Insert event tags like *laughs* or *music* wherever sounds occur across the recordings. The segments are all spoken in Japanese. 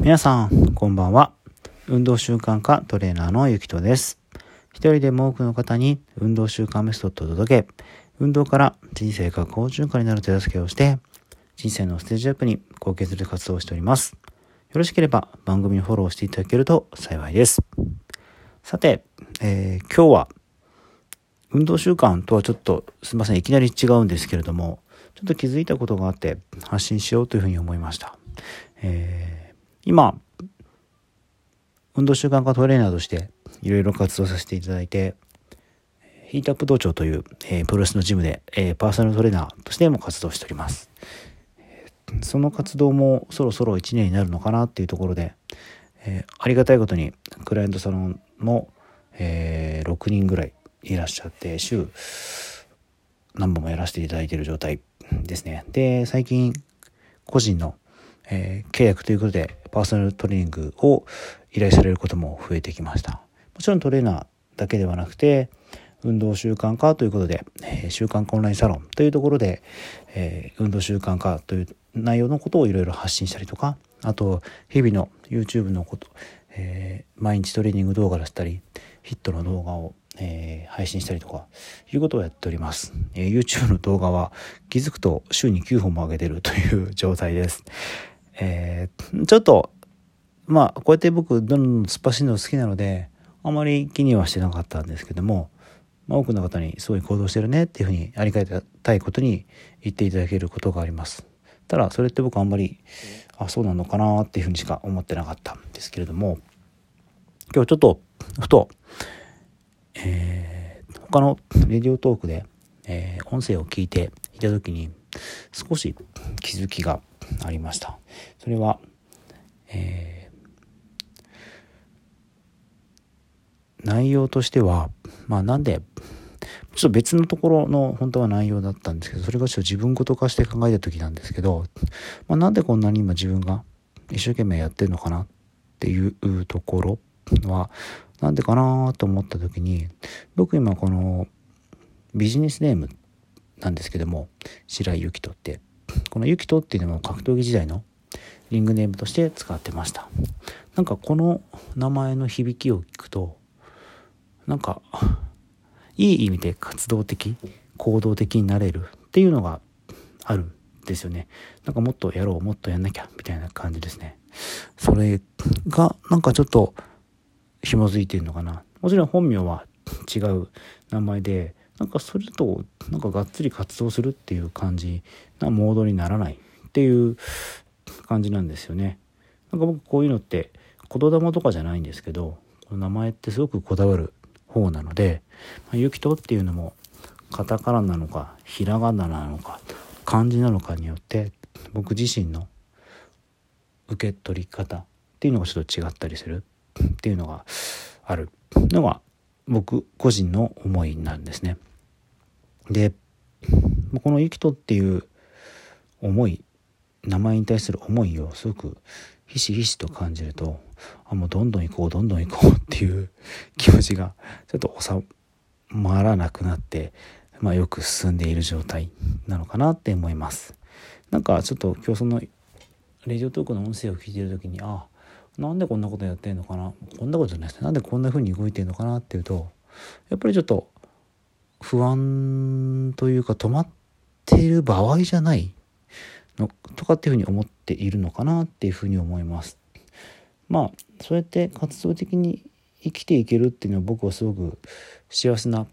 皆さん、こんばんは。運動習慣科トレーナーのゆきとです。一人でも多くの方に運動習慣メソッドを届け、運動から人生が好循環になる手助けをして、人生のステージアップに貢献する活動をしております。よろしければ番組をフォローしていただけると幸いです。さて、えー今日は運動習慣とはちょっとすみませんいきなり違うんですけれどもちょっと気づいたことがあって発信しようというふうに思いました、えー今運動習慣化トレーナーとしていろいろ活動させていただいてヒートアップ道場という、えープロレスのジムで、えーパーソナルトレーナーとしても活動しております。その活動もそろそろ1年になるのかなっていうところで、えーありがたいことにクライアントサロンも、えー6人ぐらいいらっしゃって週何本もやらせていただいている状態ですね。で最近個人の、えー契約ということでパーソナルトレーニングを依頼されることも増えてきました。もちろんトレーナーだけではなくて運動習慣化ということで、えー習慣化オンラインサロンというところで、えー運動習慣化という内容のことをいろいろ発信したりとかあと日々の YouTube のこと、えー毎日トレーニング動画だったりヒットの動画を、えー配信したりとかいうことをやっております、えー YouTube の動画は気づくと週に9本も上げてるという状態です、えーちょっとまあこうやって僕どんどん突っ走るの好きなのであまり気にはしてなかったんですけども、まあ、多くの方にすごい行動してるねっていうふうにありがたいことに言っていただけることがあります。ただそれって僕あんまりあそうなのかなっていうふうにしか思ってなかったんですけれども今日ちょっとふと、えー他のレディオトークで、えー音声を聞いていた時に少し気づきがありました。それは、えー内容としてはまあなんでちょっと別のところの本当は内容だったんですけどそれがちょっと自分事化して考えた時なんですけど、まあ、なんでこんなに今自分が一生懸命やってるのかなっていうところはなんでかなと思った時に僕今このビジネスネームなんですけども白井由紀人って。この由紀人っていうのも格闘技時代のリングネームとして使ってました。なんかこの名前の響きを聞くとなんかいい意味で活動的行動的になれるっていうのがあるんですよね。なんかもっとやろうもっとやんなきゃみたいな感じですね。それがなんかちょっと紐づいてるのかな。もちろん本名は違う名前でなんかそれとなんかがっつり活動するっていう感じなモードにならないっていう感じなんですよねなんか僕こういうのって言霊とかじゃないんですけどこの名前ってすごくこだわる方なので「まあ、ゆきと」っていうのもカタカナなのかひらがななのか漢字なのかによって僕自身の受け取り方っていうのがちょっと違ったりするっていうのがあるのが僕個人の思いなんですね。でこの「ゆきと」っていう思い名前に対する思いをすごくひしひしと感じるとあもうどんどん行こうどんどん行こうっていう *laughs* 気持ちがちょっと収まらなくなって、まあ、よく進んでいる状態なのかなって思います。なんかちょっと今日そのレジオトークの音声を聞いてる時にあなんでこんなことやってんのかなこんなことじゃないですねなんでこんな風に動いてんのかなっていうとやっぱりちょっと不安というか止まっている場合じゃないのとかっていうふうに思っているのかなっていうふうに思います。まあそうやって活動的に生きていけるっていうのは僕はすごく幸せな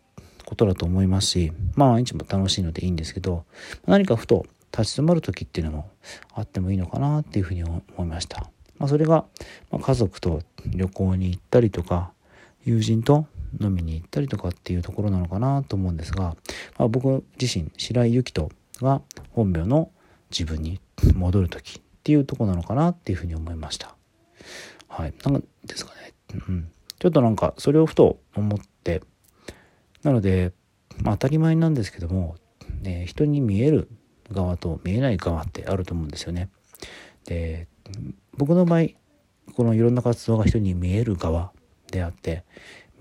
ことだと思いますしまあ毎日も楽しいのでいいんですけど何かふと立ち止まる時っていうのもあってもいいのかなっていうふうに思いました。まあ、それが、ま、家族と旅行に行ったりとか友人と飲みに行ったりとかっていうところなのかなと思うんですが、まあ、僕自身白井由紀人が本名の自分に戻る時っていうとこなのかなっていうふうに思いました。はい、なんですかね、うん、ちょっとなんかそれをふと思ってなので、まあ、当たり前なんですけども、ね、人に見える側と見えない側ってあると思うんですよね。で僕の場合このいろんな活動が人に見える側であって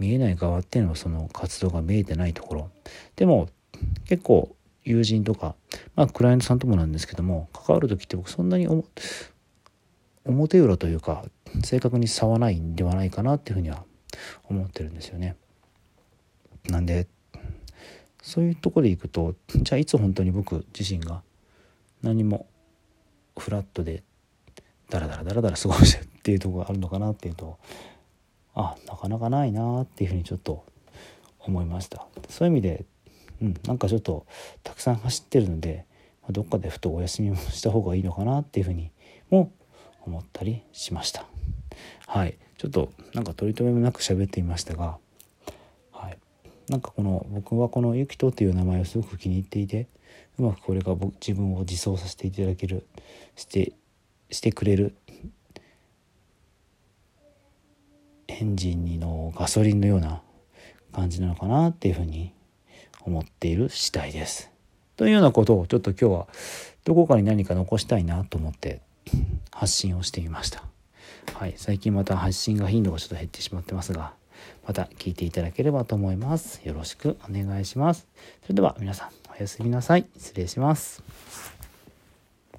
見えない側っていうのはその活動が見えてないところでも結構友人とか、まあ、クライアントさんともなんですけども関わる時って僕そんなに表裏というか正確に差はないんではないかなっていうふうには思ってるんですよね。なんでそういうとこでいくとじゃあいつ本当に僕自身が何もフラットでダラダラダラダラ過ごしてるっていうとこがあるのかなっていうとあなかなかないなっていうふうにちょっと思いました。そういう意味で、うん、なんかちょっとたくさん走ってるのでどっかでふとお休みもした方がいいのかなっていうふうにも思ったりしました。はい。ちょっとなんか取り留めもなく喋ってみましたがはい。なんかこの僕はこのゆきとっていう名前をすごく気に入っていてうまくこれが僕自分を自走させていただけるしてしてくれるエンジンにのガソリンのような感じなのかなっていうふうに思っている次第です。というようなことをちょっと今日はどこかに何か残したいなと思って *laughs* 発信をしてみました。はい、最近また発信が頻度がちょっと減ってしまってますが、また聞いていただければと思います。よろしくお願いします。それでは皆さんおやすみなさい。失礼します。